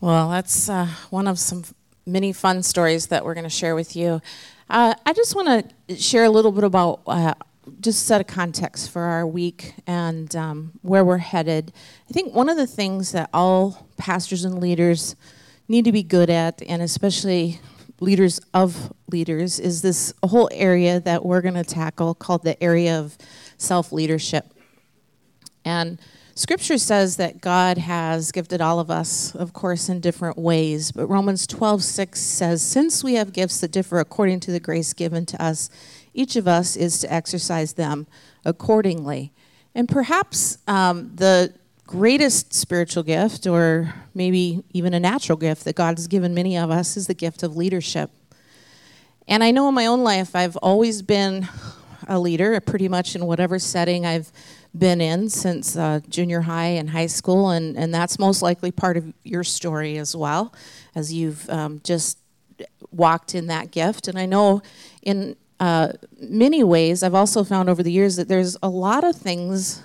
Well, that's uh, one of some many fun stories that we're going to share with you. Uh, I just want to share a little bit about uh, just set a context for our week and um, where we're headed. I think one of the things that all pastors and leaders need to be good at, and especially leaders of leaders, is this whole area that we're going to tackle called the area of self leadership. And Scripture says that God has gifted all of us, of course, in different ways. But Romans 12, 6 says, Since we have gifts that differ according to the grace given to us, each of us is to exercise them accordingly. And perhaps um, the greatest spiritual gift, or maybe even a natural gift that God has given many of us, is the gift of leadership. And I know in my own life, I've always been a leader, pretty much in whatever setting I've been in since uh, junior high and high school, and, and that's most likely part of your story as well, as you've um, just walked in that gift. And I know in uh, many ways, I've also found over the years that there's a lot of things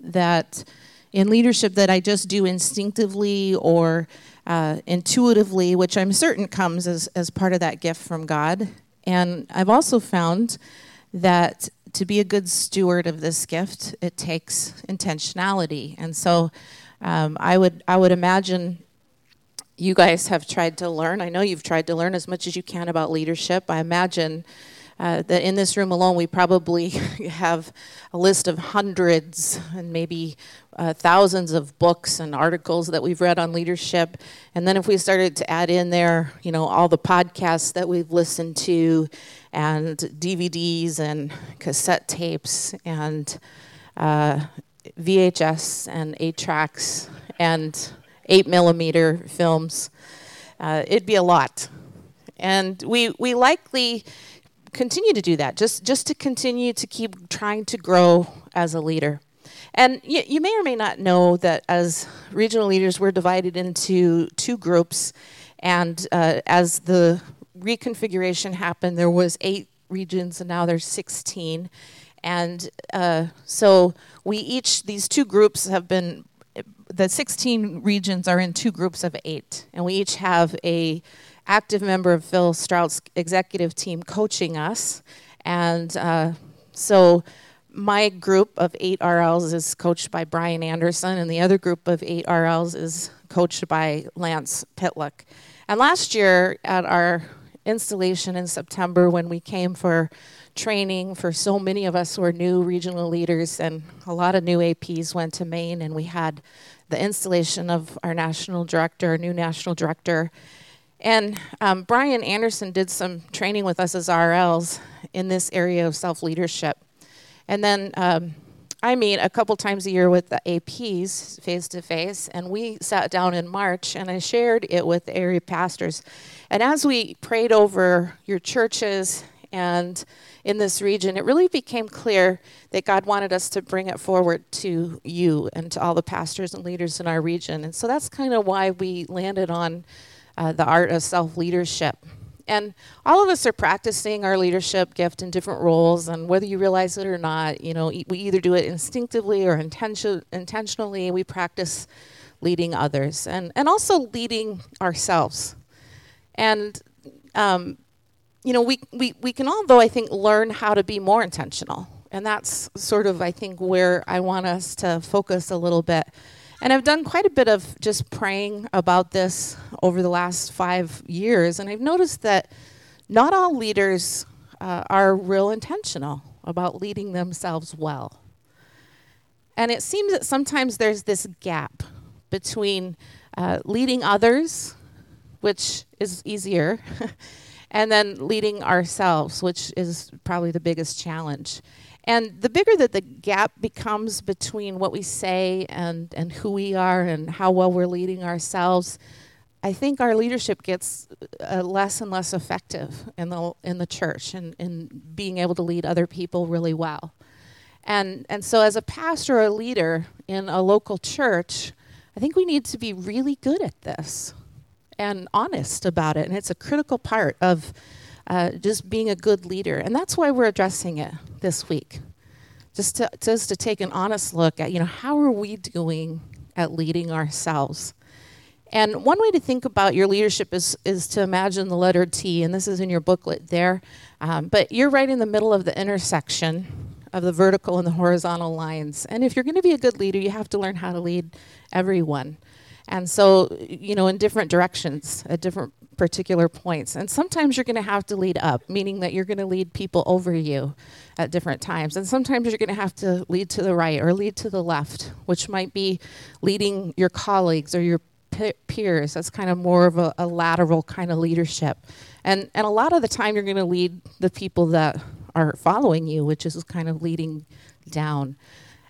that in leadership that I just do instinctively or uh, intuitively, which I'm certain comes as, as part of that gift from God. And I've also found that to be a good steward of this gift, it takes intentionality. And so um, I would I would imagine you guys have tried to learn. I know you've tried to learn as much as you can about leadership. I imagine uh, that in this room alone, we probably have a list of hundreds and maybe uh, thousands of books and articles that we've read on leadership. And then if we started to add in there, you know, all the podcasts that we've listened to, and DVDs and cassette tapes and uh, VHS and eight tracks and eight millimeter films, uh, it'd be a lot. And we, we likely continue to do that, just, just to continue to keep trying to grow as a leader. And you, you may or may not know that as regional leaders, we're divided into two groups. And uh, as the reconfiguration happened, there was eight regions, and now there's 16. And uh, so we each, these two groups have been, the 16 regions are in two groups of eight. And we each have a active member of Phil Strout's executive team coaching us. And uh, so my group of eight RLs is coached by Brian Anderson, and the other group of eight RLs is coached by Lance Pittluck. And last year at our installation in September when we came for training for so many of us who are new regional leaders, and a lot of new APs went to Maine, and we had the installation of our national director, our new national director. And um, Brian Anderson did some training with us as RLs in this area of self leadership. And then um, I meet a couple times a year with the APs face to face, and we sat down in March and I shared it with the area pastors. And as we prayed over your churches and in this region, it really became clear that God wanted us to bring it forward to you and to all the pastors and leaders in our region. And so that's kind of why we landed on uh, the art of self leadership. And all of us are practicing our leadership gift in different roles, and whether you realize it or not, you know, we either do it instinctively or intention- intentionally. We practice leading others and, and also leading ourselves. And, um, you know, we, we, we can all, though, I think, learn how to be more intentional. And that's sort of, I think, where I want us to focus a little bit. And I've done quite a bit of just praying about this over the last five years, and I've noticed that not all leaders uh, are real intentional about leading themselves well. And it seems that sometimes there's this gap between uh, leading others, which is easier, and then leading ourselves, which is probably the biggest challenge. And the bigger that the gap becomes between what we say and, and who we are and how well we're leading ourselves, I think our leadership gets uh, less and less effective in the, in the church and in being able to lead other people really well. And, and so, as a pastor or a leader in a local church, I think we need to be really good at this and honest about it. And it's a critical part of uh, just being a good leader. And that's why we're addressing it this week. Just to, just to take an honest look at, you know, how are we doing at leading ourselves? And one way to think about your leadership is, is to imagine the letter T, and this is in your booklet there. Um, but you're right in the middle of the intersection of the vertical and the horizontal lines. And if you're going to be a good leader, you have to learn how to lead everyone. And so, you know, in different directions at different particular points. And sometimes you're going to have to lead up, meaning that you're going to lead people over you at different times. And sometimes you're going to have to lead to the right or lead to the left, which might be leading your colleagues or your peers. That's kind of more of a, a lateral kind of leadership. And, and a lot of the time, you're going to lead the people that are following you, which is kind of leading down.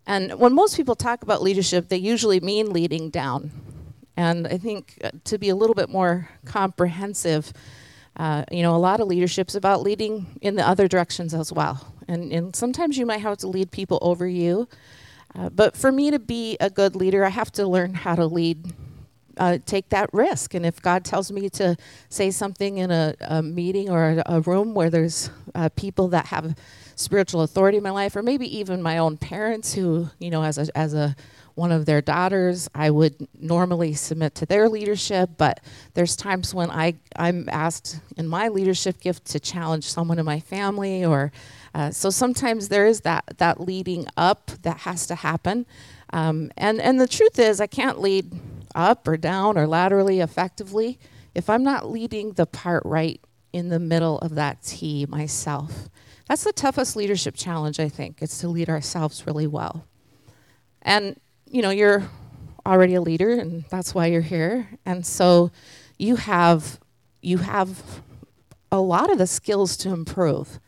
And when most people talk about leadership, they usually mean leading down. And I think uh, to be a little bit more comprehensive, uh, you know, a lot of leadership is about leading in the other directions as well. And, and sometimes you might have to lead people over you. Uh, but for me to be a good leader, I have to learn how to lead, uh, take that risk. And if God tells me to say something in a, a meeting or a, a, room where there's uh, people that have spiritual authority in my life, or maybe even my own parents who, you know, as a, as a one of their daughters. I would normally submit to their leadership, but there's times when I, I'm asked in my leadership gift to challenge someone in my family or uh, so sometimes there is that, that leading up that has to happen. Um, and, and the truth is, I can't lead up or down or laterally effectively if I'm not leading the part right in the middle of that T myself. That's the toughest leadership challenge, I think, is to lead ourselves really well. And you know, you're already a leader and that's why you're here. And so you have you have a lot of the skills to improve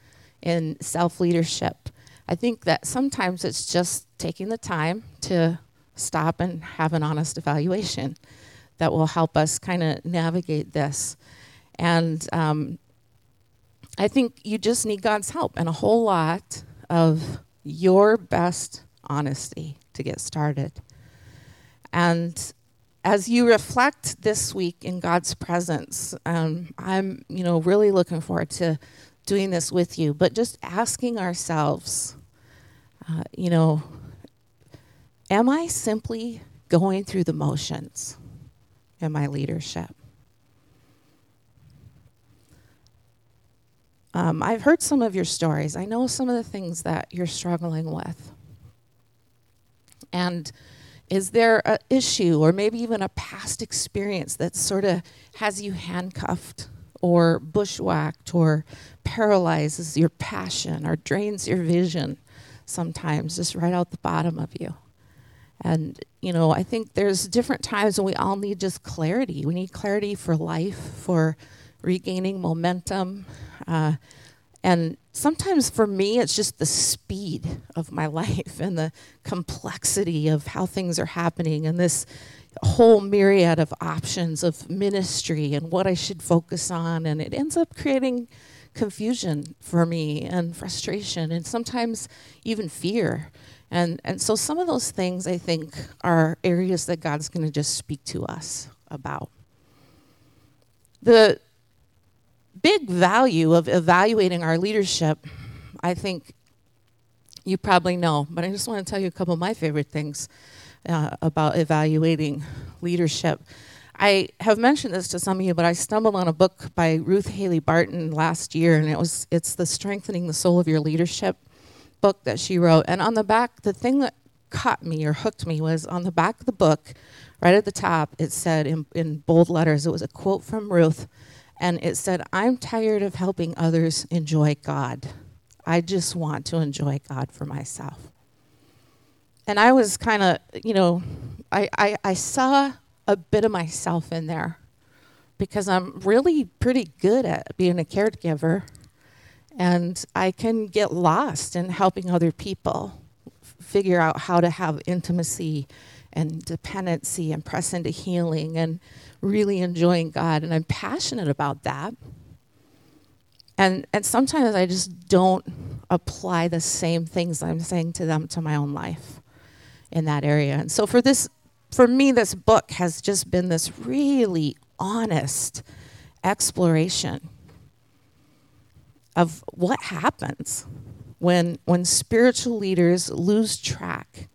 in self-leadership. I think that sometimes it's just taking the time to stop and have an honest evaluation that will help us kind of navigate this. And um, I think you just need God's help and a whole lot of your best honesty to get started. And as you reflect this week in God's presence, um, I'm, you know, really looking forward to doing this with you. But just asking ourselves, uh, you know, am I simply going through the motions in my leadership? Um, I've heard some of your stories. I know some of the things that you're struggling with. And is there an issue or maybe even a past experience that sort of has you handcuffed or bushwhacked or paralyzes your passion or drains your vision sometimes just right out the bottom of you? And, you know, I think there's different times when we all need just clarity. We need clarity for life, for regaining momentum. Uh, and sometimes for me, it's just the speed of my life and the complexity of how things are happening and this whole myriad of options of ministry and what I should focus on. And it ends up creating confusion for me and frustration and sometimes even fear. And, and so some of those things I think are areas that God's going to just speak to us about. The big value of evaluating our leadership, I think you probably know, but I just want to tell you a couple of my favorite things uh, about evaluating leadership. I have mentioned this to some of you, but I stumbled on a book by Ruth Haley Barton last year, and it was it's the Strengthening the Soul of Your Leadership book that she wrote. And on the back, the thing that caught me or hooked me was on the back of the book, right at the top, it said in, in bold letters, it was a quote from Ruth and it said, I'm tired of helping others enjoy God. I just want to enjoy God for myself. And I was kind of, you know, I, I, I saw a bit of myself in there because I'm really pretty good at being a caregiver. And I can get lost in helping other people figure out how to have intimacy and dependency and press into healing and really enjoying God, and I'm passionate about that. And, and sometimes I just don't apply the same things I'm saying to them to my own life in that area. And so for this, for me, this book has just been this really honest exploration of what happens when when spiritual leaders lose track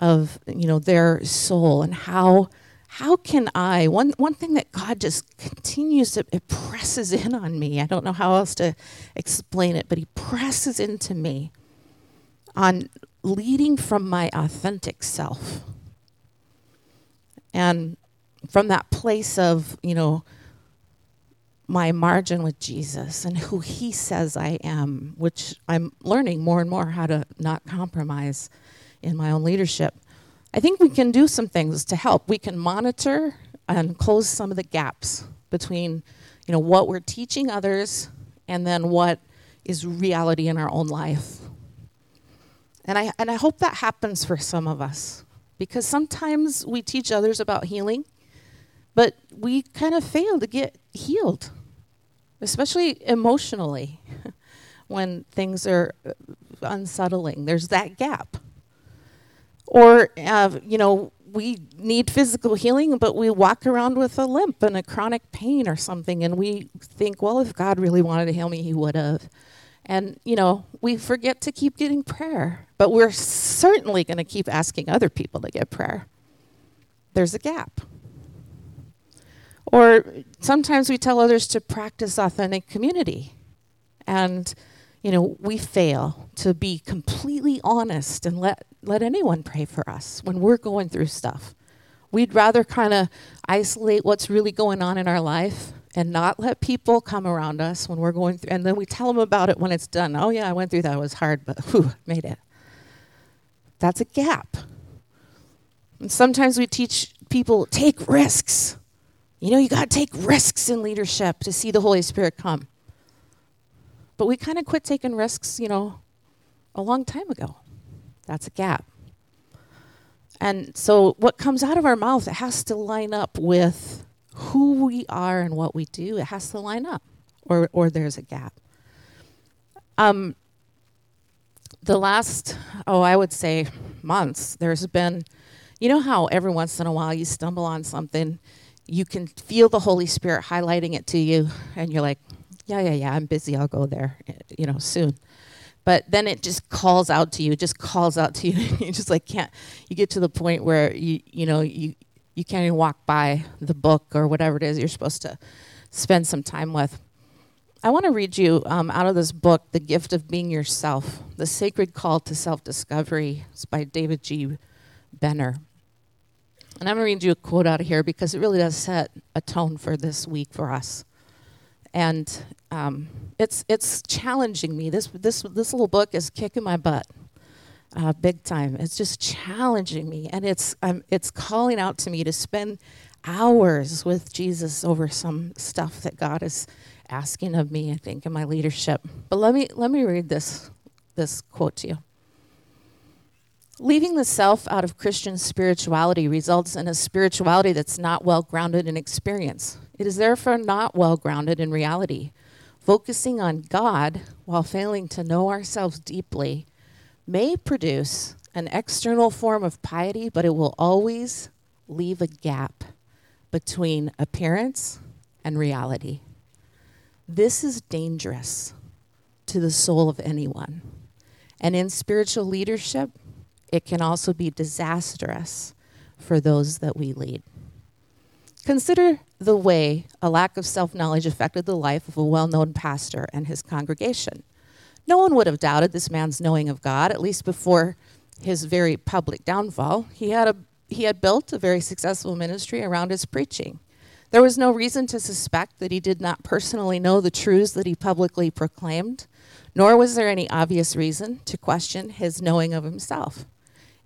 of you know their soul and how how can I, one, one thing that God just continues to, it presses in on me. I don't know how else to explain it, but He presses into me on leading from my authentic self. And from that place of, you know, my margin with Jesus and who He says I am, which I'm learning more and more how to not compromise in my own leadership. I think we can do some things to help. We can monitor and close some of the gaps between, you know, what we're teaching others and then what is reality in our own life. And I and I hope that happens for some of us because sometimes we teach others about healing, but we kind of fail to get healed, especially emotionally when things are uh, unsettling. There's that gap. Or, uh, you know, we need physical healing, but we walk around with a limp and a chronic pain or something, and we think, well, if God really wanted to heal me, He would have. And, you know, we forget to keep getting prayer, but we're certainly going to keep asking other people to get prayer. There's a gap. Or sometimes we tell others to practice authentic community. And, you know, we fail to be completely honest and let, let anyone pray for us when we're going through stuff. We'd rather kind of isolate what's really going on in our life and not let people come around us when we're going through, and then we tell them about it when it's done. Oh, yeah, I went through that. It was hard, but whew, made it. That's a gap. And sometimes we teach people take risks. You know, you got to take risks in leadership to see the Holy Spirit come. But we kind of quit taking risks, you know, a long time ago. That's a gap. And so what comes out of our mouth, it has to line up with who we are and what we do. It has to line up, or, or there's a gap. Um, the last, oh, I would say months, there's been, you know how every once in a while you stumble on something, you can feel the Holy Spirit highlighting it to you, and you're like, yeah, yeah, yeah, I'm busy, I'll go there, you know, soon. But then it just calls out to you, just calls out to you. you just like can't, you get to the point where you, you know, you, you can't even walk by the book or whatever it is you're supposed to spend some time with. I want to read you um, out of this book, The Gift of Being Yourself The Sacred Call to Self Discovery. It's by David G. Benner. And I'm going to read you a quote out of here because it really does set a tone for this week for us. And um, it's, it's challenging me. This, this, this little book is kicking my butt uh, big time. It's just challenging me. And it's, um, it's calling out to me to spend hours with Jesus over some stuff that God is asking of me, I think, in my leadership. But let me, let me read this, this quote to you. Leaving the self out of Christian spirituality results in a spirituality that's not well grounded in experience. It is therefore not well grounded in reality. Focusing on God while failing to know ourselves deeply may produce an external form of piety, but it will always leave a gap between appearance and reality. This is dangerous to the soul of anyone. And in spiritual leadership, it can also be disastrous for those that we lead. Consider the way a lack of self knowledge affected the life of a well known pastor and his congregation. No one would have doubted this man's knowing of God, at least before his very public downfall. He had, a, he had built a very successful ministry around his preaching. There was no reason to suspect that he did not personally know the truths that he publicly proclaimed, nor was there any obvious reason to question his knowing of himself.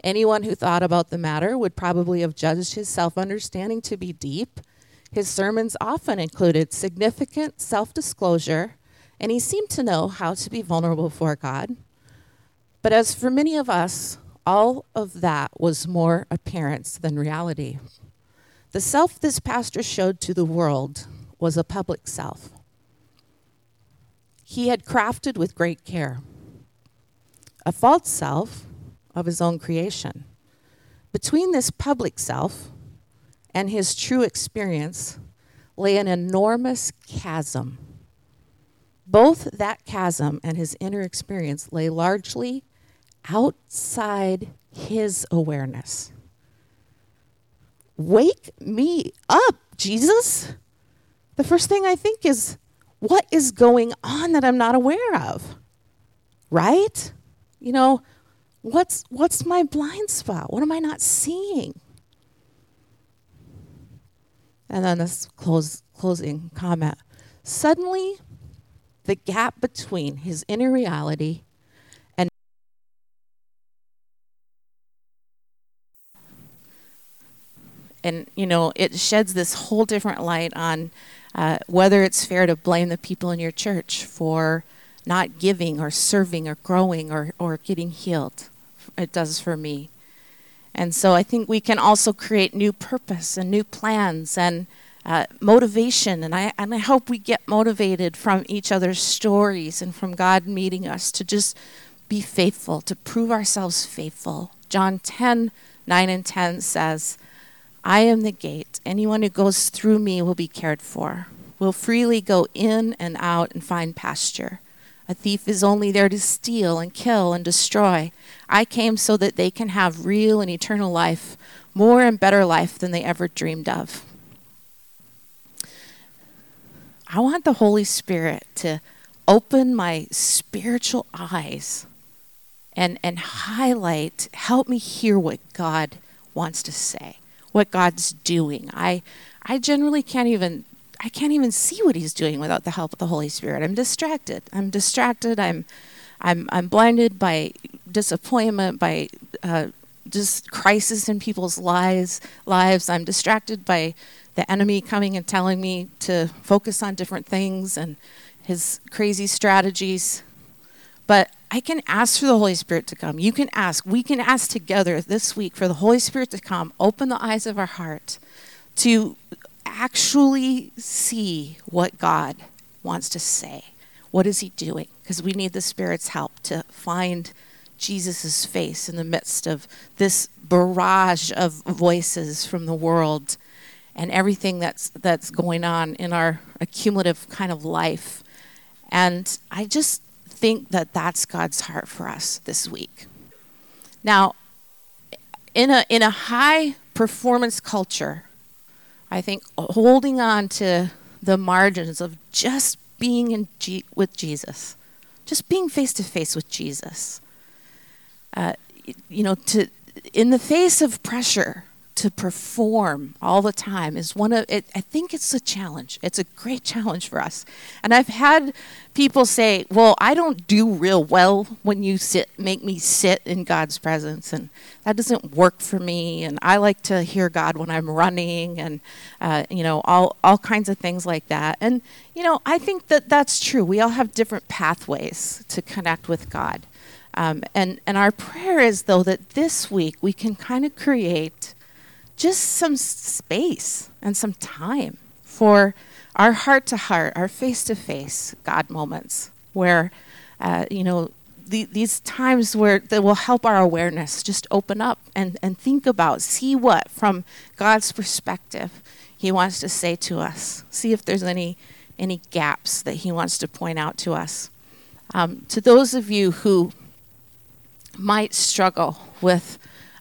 Anyone who thought about the matter would probably have judged his self understanding to be deep. His sermons often included significant self disclosure, and he seemed to know how to be vulnerable before God. But as for many of us, all of that was more appearance than reality. The self this pastor showed to the world was a public self. He had crafted with great care a false self of his own creation. Between this public self and his true experience lay an enormous chasm. Both that chasm and his inner experience lay largely outside his awareness. Wake me up, Jesus. The first thing I think is, what is going on that I'm not aware of? Right? You know, what's what's my blind spot? What am I not seeing? And then this close, closing comment. Suddenly, the gap between his inner reality and and you know it sheds this whole different light on uh, whether it's fair to blame the people in your church for not giving or serving or growing or, or getting healed. It does for me. And so I think we can also create new purpose and new plans and uh, motivation. And I, and I hope we get motivated from each other's stories and from God meeting us to just be faithful, to prove ourselves faithful. John 10 9 and 10 says, I am the gate. Anyone who goes through me will be cared for, will freely go in and out and find pasture. A thief is only there to steal and kill and destroy. I came so that they can have real and eternal life, more and better life than they ever dreamed of. I want the Holy Spirit to open my spiritual eyes and, and highlight, help me hear what God wants to say what God's doing. I I generally can't even I can't even see what he's doing without the help of the Holy Spirit. I'm distracted. I'm distracted. I'm I'm I'm blinded by disappointment, by uh, just crisis in people's lives. Lives. I'm distracted by the enemy coming and telling me to focus on different things and his crazy strategies. But I can ask for the Holy Spirit to come. You can ask. We can ask together this week for the Holy Spirit to come, open the eyes of our heart to actually see what God wants to say. What is He doing? Because we need the Spirit's help to find Jesus' face in the midst of this barrage of voices from the world and everything that's that's going on in our accumulative kind of life. And I just think that that's God's heart for us this week. Now, in a in a high performance culture, I think holding on to the margins of just being in G- with Jesus, just being face to face with Jesus, uh, you know, to in the face of pressure to perform all the time is one of it, I think it's a challenge. It's a great challenge for us. And I've had people say, "Well, I don't do real well when you sit make me sit in God's presence and that doesn't work for me and I like to hear God when I'm running and uh, you know, all all kinds of things like that." And you know, I think that that's true. We all have different pathways to connect with God. Um, and, and our prayer is, though, that this week we can kind of create just some space and some time for our heart to heart, our face to face God moments where, uh, you know, the, these times where that will help our awareness just open up and, and think about, see what from God's perspective He wants to say to us. See if there's any any gaps that He wants to point out to us. Um, to those of you who might struggle with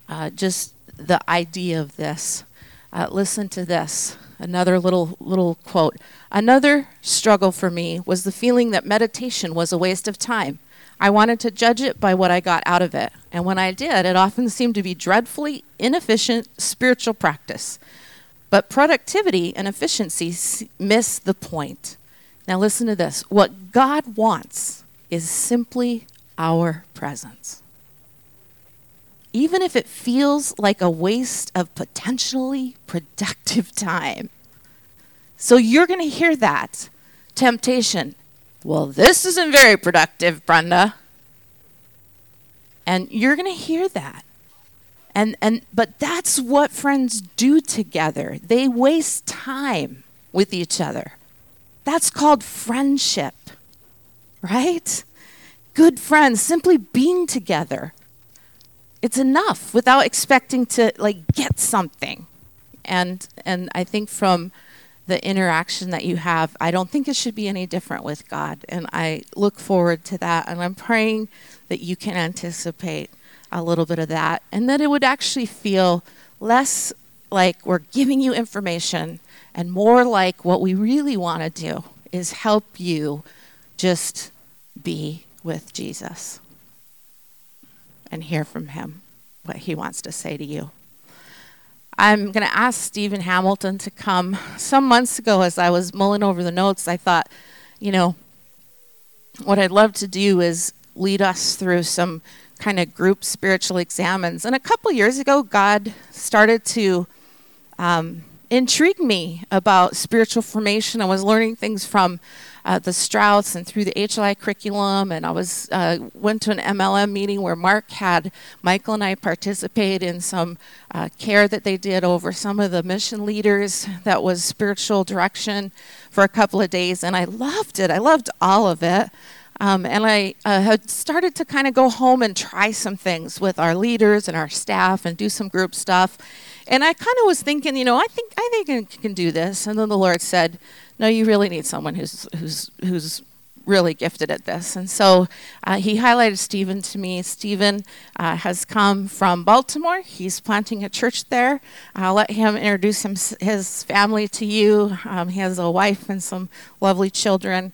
uh, just the idea of this. Uh, listen to this. Another little little quote. Another struggle for me was the feeling that meditation was a waste of time. I wanted to judge it by what I got out of it, and when I did, it often seemed to be dreadfully inefficient spiritual practice. But productivity and efficiency miss the point. Now listen to this. What God wants is simply our presence even if it feels like a waste of potentially productive time. So you're going to hear that temptation. Well, this isn't very productive, Brenda. And you're going to hear that. And and but that's what friends do together. They waste time with each other. That's called friendship. Right? Good friends simply being together it's enough without expecting to like get something. And and I think from the interaction that you have, I don't think it should be any different with God. And I look forward to that. And I'm praying that you can anticipate a little bit of that and that it would actually feel less like we're giving you information and more like what we really want to do is help you just be with Jesus and hear from him what he wants to say to you. I'm going to ask Stephen Hamilton to come. Some months ago, as I was mulling over the notes, I thought, you know, what I'd love to do is lead us through some kind of group spiritual examens. And a couple years ago, God started to um, intrigue me about spiritual formation. I was learning things from uh, the Strouts and through the HLI curriculum, and I was uh, went to an MLM meeting where Mark had Michael and I participate in some uh, care that they did over some of the mission leaders. That was spiritual direction for a couple of days, and I loved it. I loved all of it. Um, and I uh, had started to kind of go home and try some things with our leaders and our staff and do some group stuff. And I kind of was thinking, you know, I think I think I can do this. And then the Lord said, "No, you really need someone who's who's who's really gifted at this." And so uh, He highlighted Stephen to me. Stephen uh, has come from Baltimore. He's planting a church there. I'll let him introduce him, his family to you. Um, he has a wife and some lovely children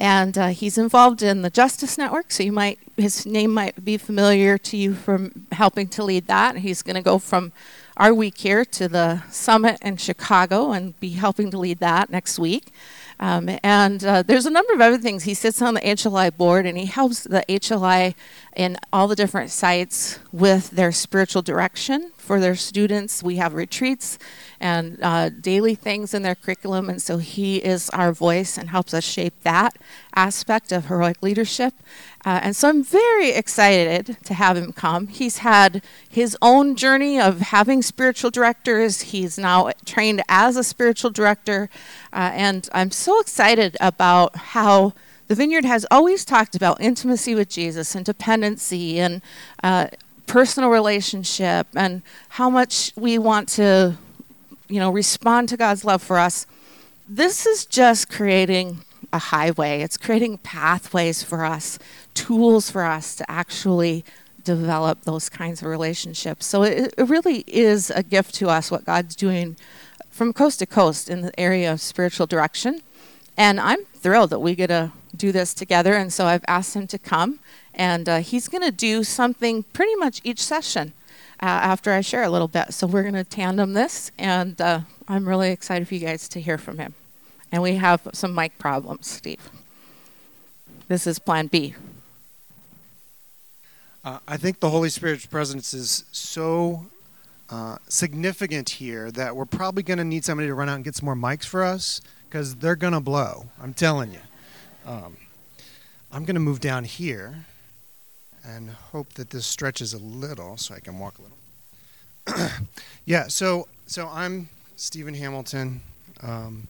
and uh, he's involved in the Justice Network. So you might his name might be familiar to you from helping to lead that. He's going to go from our week here to the summit in Chicago and be helping to lead that next week. Um, and uh, there's a number of other things. He sits on the HLI board and he helps the HLI in all the different sites with their spiritual direction for their students. We have retreats and uh, daily things in their curriculum, and so he is our voice and helps us shape that aspect of heroic leadership. Uh, and so I'm very excited to have him come. He's had his own journey of having spiritual directors. He's now trained as a spiritual director. Uh, and I'm so excited about how the Vineyard has always talked about intimacy with Jesus and dependency and uh, personal relationship and how much we want to, you know, respond to God's love for us. This is just creating a highway. It's creating pathways for us tools for us to actually develop those kinds of relationships. So it, it really is a gift to us what God's doing from coast to coast in the area of spiritual direction. And I'm thrilled that we get to do this together. And so I've asked him to come, and uh, he's going to do something pretty much each session uh, after I share a little bit. So we're going to tandem this, and uh, I'm really excited for you guys to hear from him. And we have some mic problems, Steve. This is plan B. Uh, I think the Holy Spirit's presence is so uh, significant here that we're probably going to need somebody to run out and get some more mics for us because they're going to blow. I'm telling you. Um, I'm going to move down here and hope that this stretches a little so I can walk a little. yeah, so so I'm Stephen Hamilton. Um,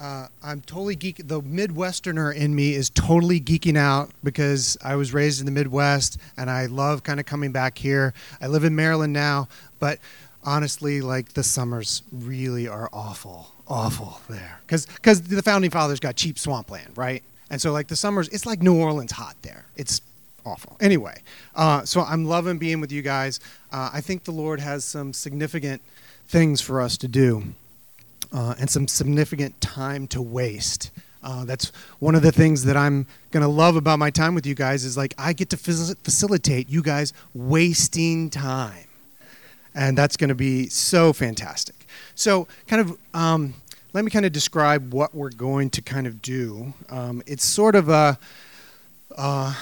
uh, I'm totally geek. The Midwesterner in me is totally geeking out because I was raised in the Midwest and I love kind of coming back here. I live in Maryland now, but honestly, like the summers really are awful, awful there because because the founding fathers got cheap swampland, right? And so like the summers, it's like New Orleans hot there. It's awful. Anyway, uh, so I'm loving being with you guys. Uh, I think the Lord has some significant things for us to do uh, and some significant time to waste. Uh, that's one of the things that I'm going to love about my time with you guys is like I get to facilitate you guys wasting time. And that's going to be so fantastic. So, kind of, um, let me kind of describe what we're going to kind of do. Um, it's sort of a uh,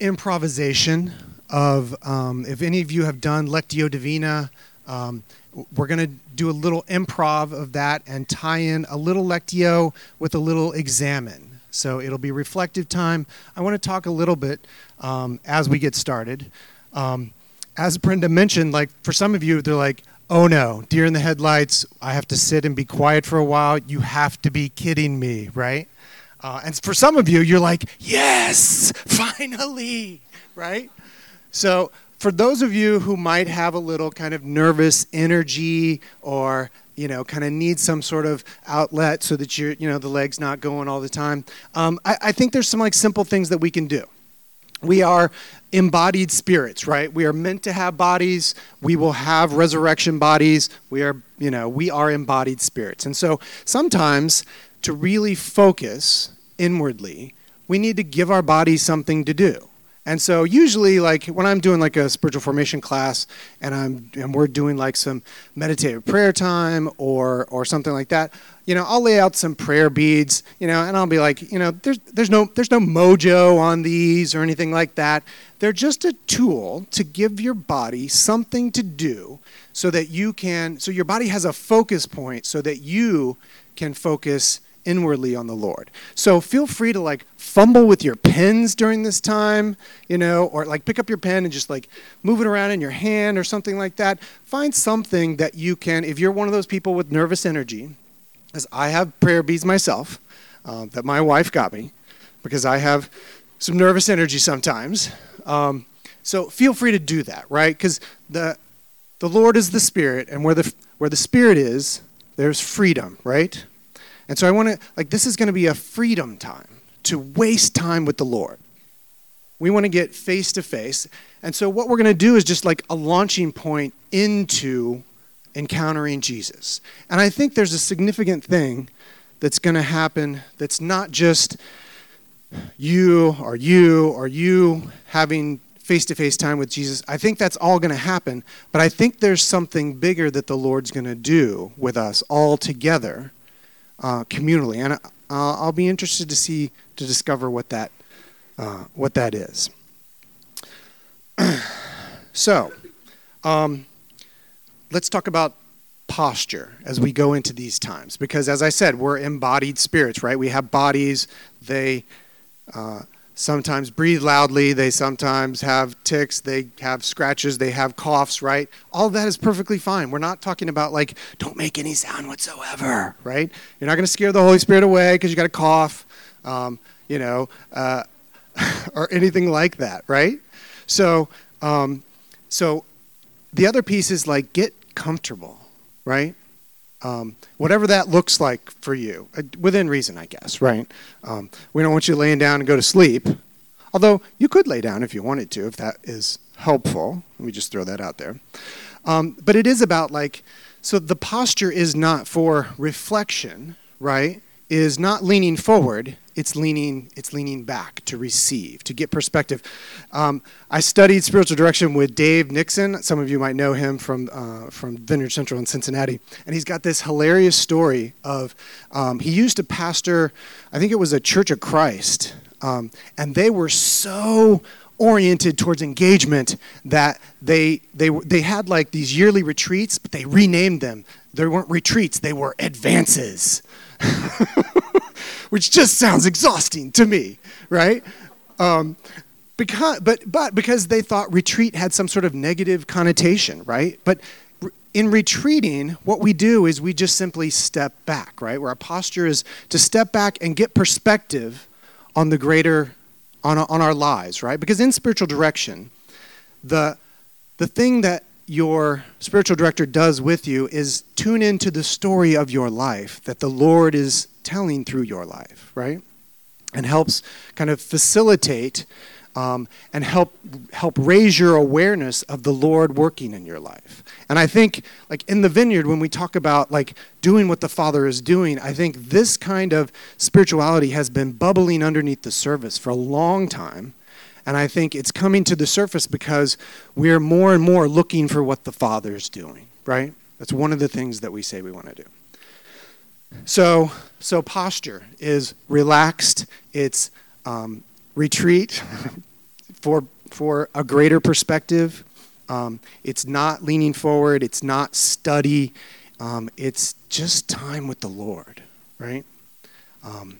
improvisation of, um, if any of you have done Lectio Divina, um, we're going to do a little improv of that and tie in a little lectio with a little examen. So it'll be reflective time. I want to talk a little bit um, as we get started. Um, as Brenda mentioned, like for some of you, they're like, oh no, deer in the headlights, I have to sit and be quiet for a while. You have to be kidding me, right? Uh, and for some of you, you're like, yes, finally, right? So for those of you who might have a little kind of nervous energy or you know kind of need some sort of outlet so that you're you know the legs not going all the time um, I, I think there's some like simple things that we can do we are embodied spirits, right? We are meant to have bodies. We will have resurrection bodies. We are, you know, we are embodied spirits. And so sometimes to really focus inwardly, we need to give our bodies something to do. And so usually like when I'm doing like a spiritual formation class and I'm and we're doing like some meditative prayer time or or something like that, you know, I'll lay out some prayer beads, you know, and I'll be like, you know, there's there's no there's no mojo on these or anything like that. They're just a tool to give your body something to do so that you can so your body has a focus point so that you can focus inwardly on the Lord. So feel free to like fumble with your pens during this time, you know, or like pick up your pen and just like move it around in your hand or something like that. Find something that you can, if you're one of those people with nervous energy, as I have prayer beads myself um, that my wife got me because I have some nervous energy sometimes. Um, so feel free to do that, right? Because the the Lord is the Spirit, and where the where the Spirit is, there's freedom, right? And so I want to, like, this is going to be a freedom time to waste time with the Lord. We want to get face to face. And so what we're going to do is just like a launching point into encountering Jesus. And I think there's a significant thing that's going to happen that's not just you or you or you having face to face time with Jesus. I think that's all going to happen, but I think there's something bigger that the Lord's going to do with us all together uh, communally. And uh, I'll be interested to see, to discover what that, uh, what that is. so, um, let's talk about posture as we go into these times. Because as I said, we're embodied spirits, right? We have bodies, they. Uh, sometimes breathe loudly, they sometimes have ticks, they have scratches, they have coughs, right? All that is perfectly fine. We're not talking about like, don't make any sound whatsoever, right? You're not going to scare the Holy Spirit away because you got a cough, um, you know, uh, or anything like that, right? So, um, so the other piece is like, get comfortable, right? Um, whatever that looks like for you, uh, within reason, I guess, right? Um, we don't want you laying down and go to sleep. Although you could lay down if you wanted to, if that is helpful. Let me just throw that out there. Um, but it is about like, so the posture is not for reflection, right? Is not leaning forward it's leaning it's leaning back to receive to get perspective. Um, i studied spiritual direction with dave nixon. Some of you might know him from uh, from vineyard central in cincinnati. And he's got this hilarious story of um, he used to pastor i think it was a church of christ um, and they were so oriented towards engagement that they they they had like these yearly retreats but they renamed them. They weren't retreats they were advances which just sounds exhausting to me, right? Um, because, but, but because they thought retreat had some sort of negative connotation, right? But in retreating, what we do is we just simply step back, right? Where our posture is to step back and get perspective on the greater, on, on our lives, right? Because in spiritual direction, the, the thing that your spiritual director does with you is tune into the story of your life that the Lord is telling through your life, right? And helps kind of facilitate um, and help help raise your awareness of the Lord working in your life. And I think, like in the vineyard, when we talk about like doing what the Father is doing, I think this kind of spirituality has been bubbling underneath the surface for a long time. And I think it's coming to the surface because we're more and more looking for what the Father is doing, right? That's one of the things that we say we want to do. So, so posture is relaxed. It's um, retreat for for a greater perspective. Um, it's not leaning forward. It's not study. Um, it's just time with the Lord, right? Um,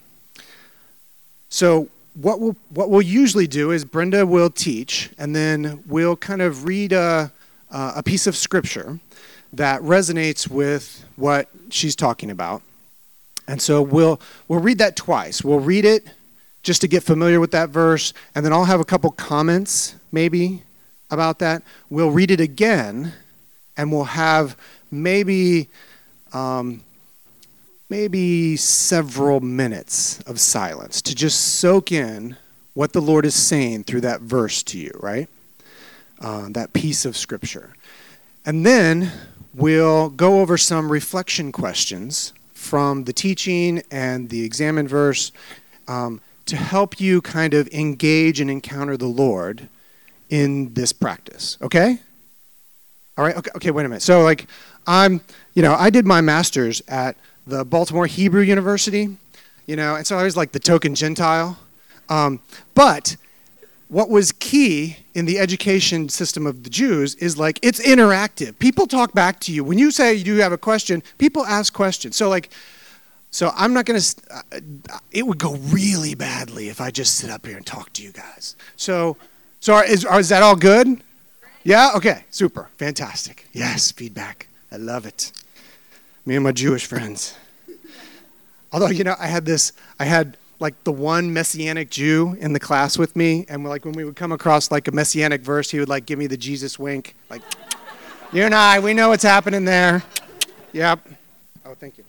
so what we'll what we'll usually do is Brenda will teach, and then we'll kind of read a, a piece of scripture that resonates with what she's talking about. And so we'll we'll read that twice. We'll read it just to get familiar with that verse, and then I'll have a couple comments maybe about that. We'll read it again, and we'll have maybe um, maybe several minutes of silence to just soak in what the Lord is saying through that verse to you, right? Uh, that piece of scripture. And then we'll go over some reflection questions from the teaching and the examen verse um, to help you kind of engage and encounter the Lord in this practice. Okay? All right. Okay. Okay. Wait a minute. So, like, I'm, you know, I did my master's at the Baltimore Hebrew University, you know, and so I was like the token Gentile. Um, but what was key in the education system of the Jews is like it's interactive. People talk back to you. When you say you have a question, people ask questions. So, like, so I'm not going to, uh, it would go really badly if I just sit up here and talk to you guys. So, so is, is that all good? Yeah? Okay, super. Fantastic. Yes, feedback. I love it. Me and my Jewish friends. Although, you know, I had this, I had like the one messianic Jew in the class with me, and like when we would come across like a messianic verse, he would like give me the Jesus wink, like, you and I, we know what's happening there. Yep. Oh, thank you.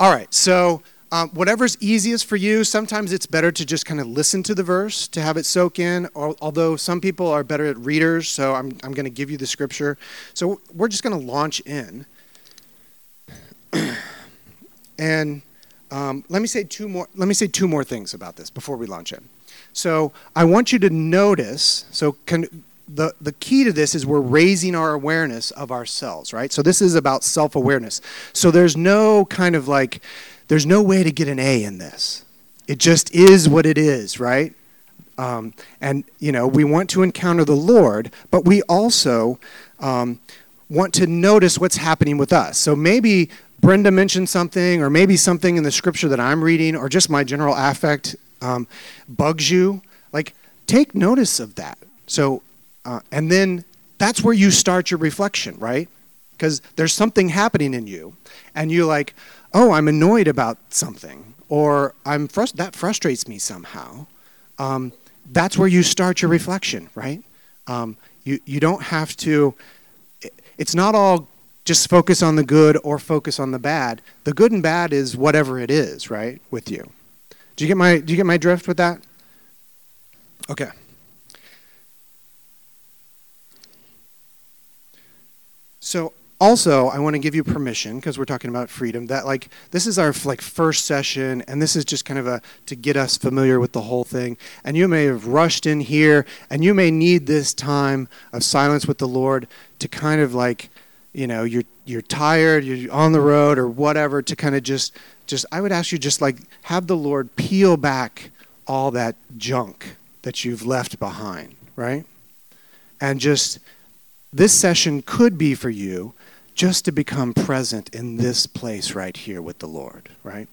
All right, so um, whatever's easiest for you, sometimes it's better to just kind of listen to the verse to have it soak in, or, although some people are better at readers, so I'm, I'm going to give you the scripture. So we're just going to launch in. and um, let me say two more let me say two more things about this before we launch in. So I want you to notice, so can, the, the key to this is we're raising our awareness of ourselves, right? So this is about self awareness. So there's no kind of like, there's no way to get an A in this. It just is what it is, right? Um, and, you know, we want to encounter the Lord, but we also um, want to notice what's happening with us. So maybe Brenda mentioned something, or maybe something in the scripture that I'm reading, or just my general affect um, bugs you. Like, take notice of that. So, uh, and then that's where you start your reflection, right? Because there's something happening in you, and you're like, oh, I'm annoyed about something, or I'm that frustrates me somehow, um, that's where you start your reflection, right? Um, you, you don't have to, it's not all just focus on the good or focus on the bad. The good and bad is whatever it is, right, with you. Do you get my, do you get my drift with that? Okay. So also i want to give you permission because we're talking about freedom that like this is our like first session and this is just kind of a to get us familiar with the whole thing and you may have rushed in here and you may need this time of silence with the lord to kind of like you know you're you're tired you're on the road or whatever to kind of just just i would ask you just like have the lord peel back all that junk that you've left behind right and just this session could be for you just to become present in this place right here with the Lord, right?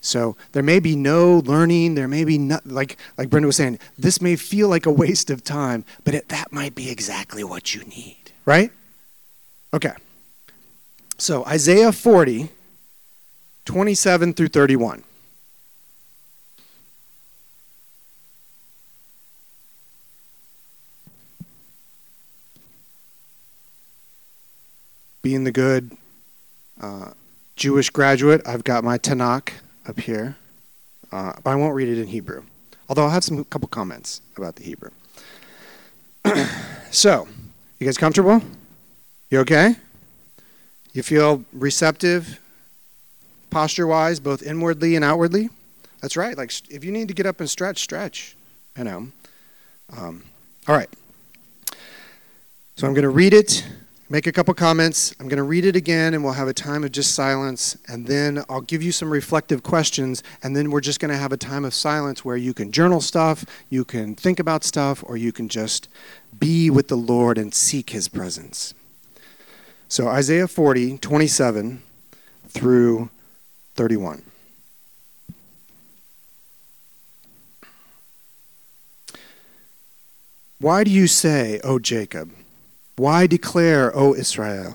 So there may be no learning, there may be not, like like Brenda was saying, this may feel like a waste of time, but it, that might be exactly what you need, right? Okay. So Isaiah 40, 27 through 31. being the good uh, Jewish graduate, I've got my Tanakh up here, uh, but I won't read it in Hebrew. Although I'll have some couple comments about the Hebrew. so, you guys comfortable? You okay? You feel receptive, posture wise, both inwardly and outwardly? That's right. Like, if you need to get up and stretch, stretch. You know. Um, all right. So I'm going to read it make a couple comments. I'm going to read it again and we'll have a time of just silence. And then I'll give you some reflective questions. And then we're just going to have a time of silence where you can journal stuff, you can think about stuff, or you can just be with the Lord and seek his presence. So Isaiah 40, 27 through 31. Why do you say, O Jacob, why declare, O Israel,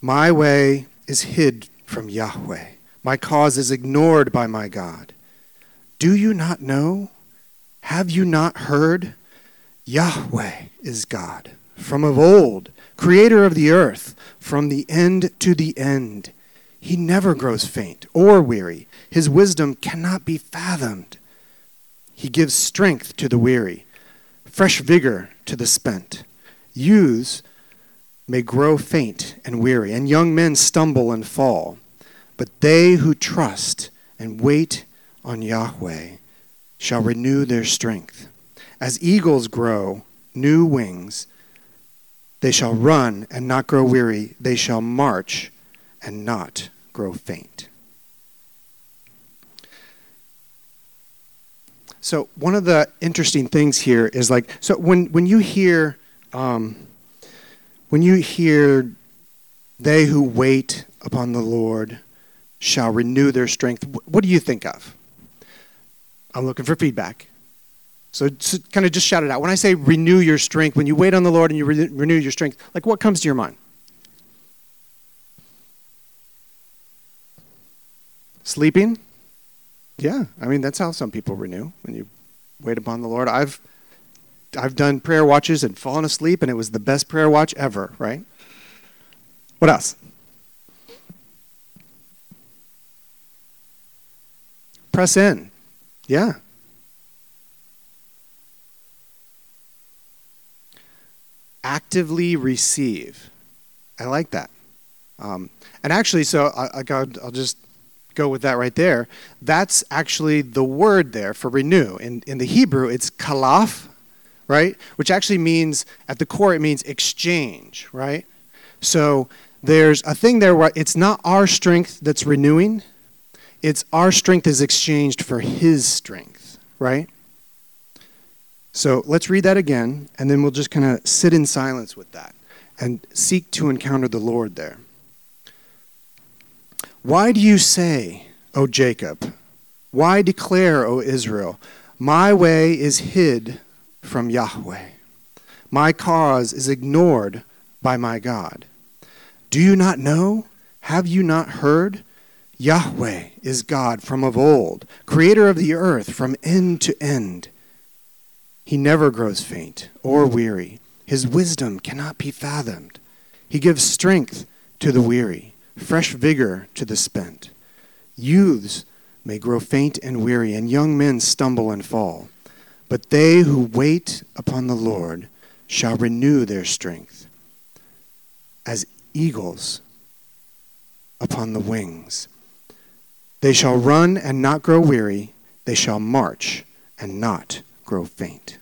my way is hid from Yahweh, my cause is ignored by my God? Do you not know? Have you not heard? Yahweh is God from of old, creator of the earth, from the end to the end. He never grows faint or weary. His wisdom cannot be fathomed. He gives strength to the weary, fresh vigor to the spent. Youths may grow faint and weary, and young men stumble and fall. But they who trust and wait on Yahweh shall renew their strength. As eagles grow new wings, they shall run and not grow weary. They shall march and not grow faint. So one of the interesting things here is like so when when you hear um, when you hear they who wait upon the Lord shall renew their strength, what do you think of? I'm looking for feedback. So, so kind of just shout it out. When I say renew your strength, when you wait on the Lord and you re- renew your strength, like what comes to your mind? Sleeping? Yeah, I mean that's how some people renew when you wait upon the Lord. I've I've done prayer watches and fallen asleep, and it was the best prayer watch ever, right? What else? Press in. Yeah. Actively receive. I like that. Um, and actually, so I, will just go with that right there. That's actually the word there for renew. In, in the Hebrew, it's kalaf, right? Which actually means, at the core, it means exchange, right? So there's a thing there where it's not our strength that's renewing, it's our strength is exchanged for his strength, right? So let's read that again, and then we'll just kind of sit in silence with that and seek to encounter the Lord there. Why do you say, O Jacob? Why declare, O Israel, my way is hid from Yahweh. My cause is ignored by my God. Do you not know? Have you not heard? Yahweh is God from of old, creator of the earth from end to end. He never grows faint or weary. His wisdom cannot be fathomed. He gives strength to the weary, fresh vigor to the spent. Youths may grow faint and weary, and young men stumble and fall. But they who wait upon the Lord shall renew their strength as eagles upon the wings. They shall run and not grow weary, they shall march and not grow faint.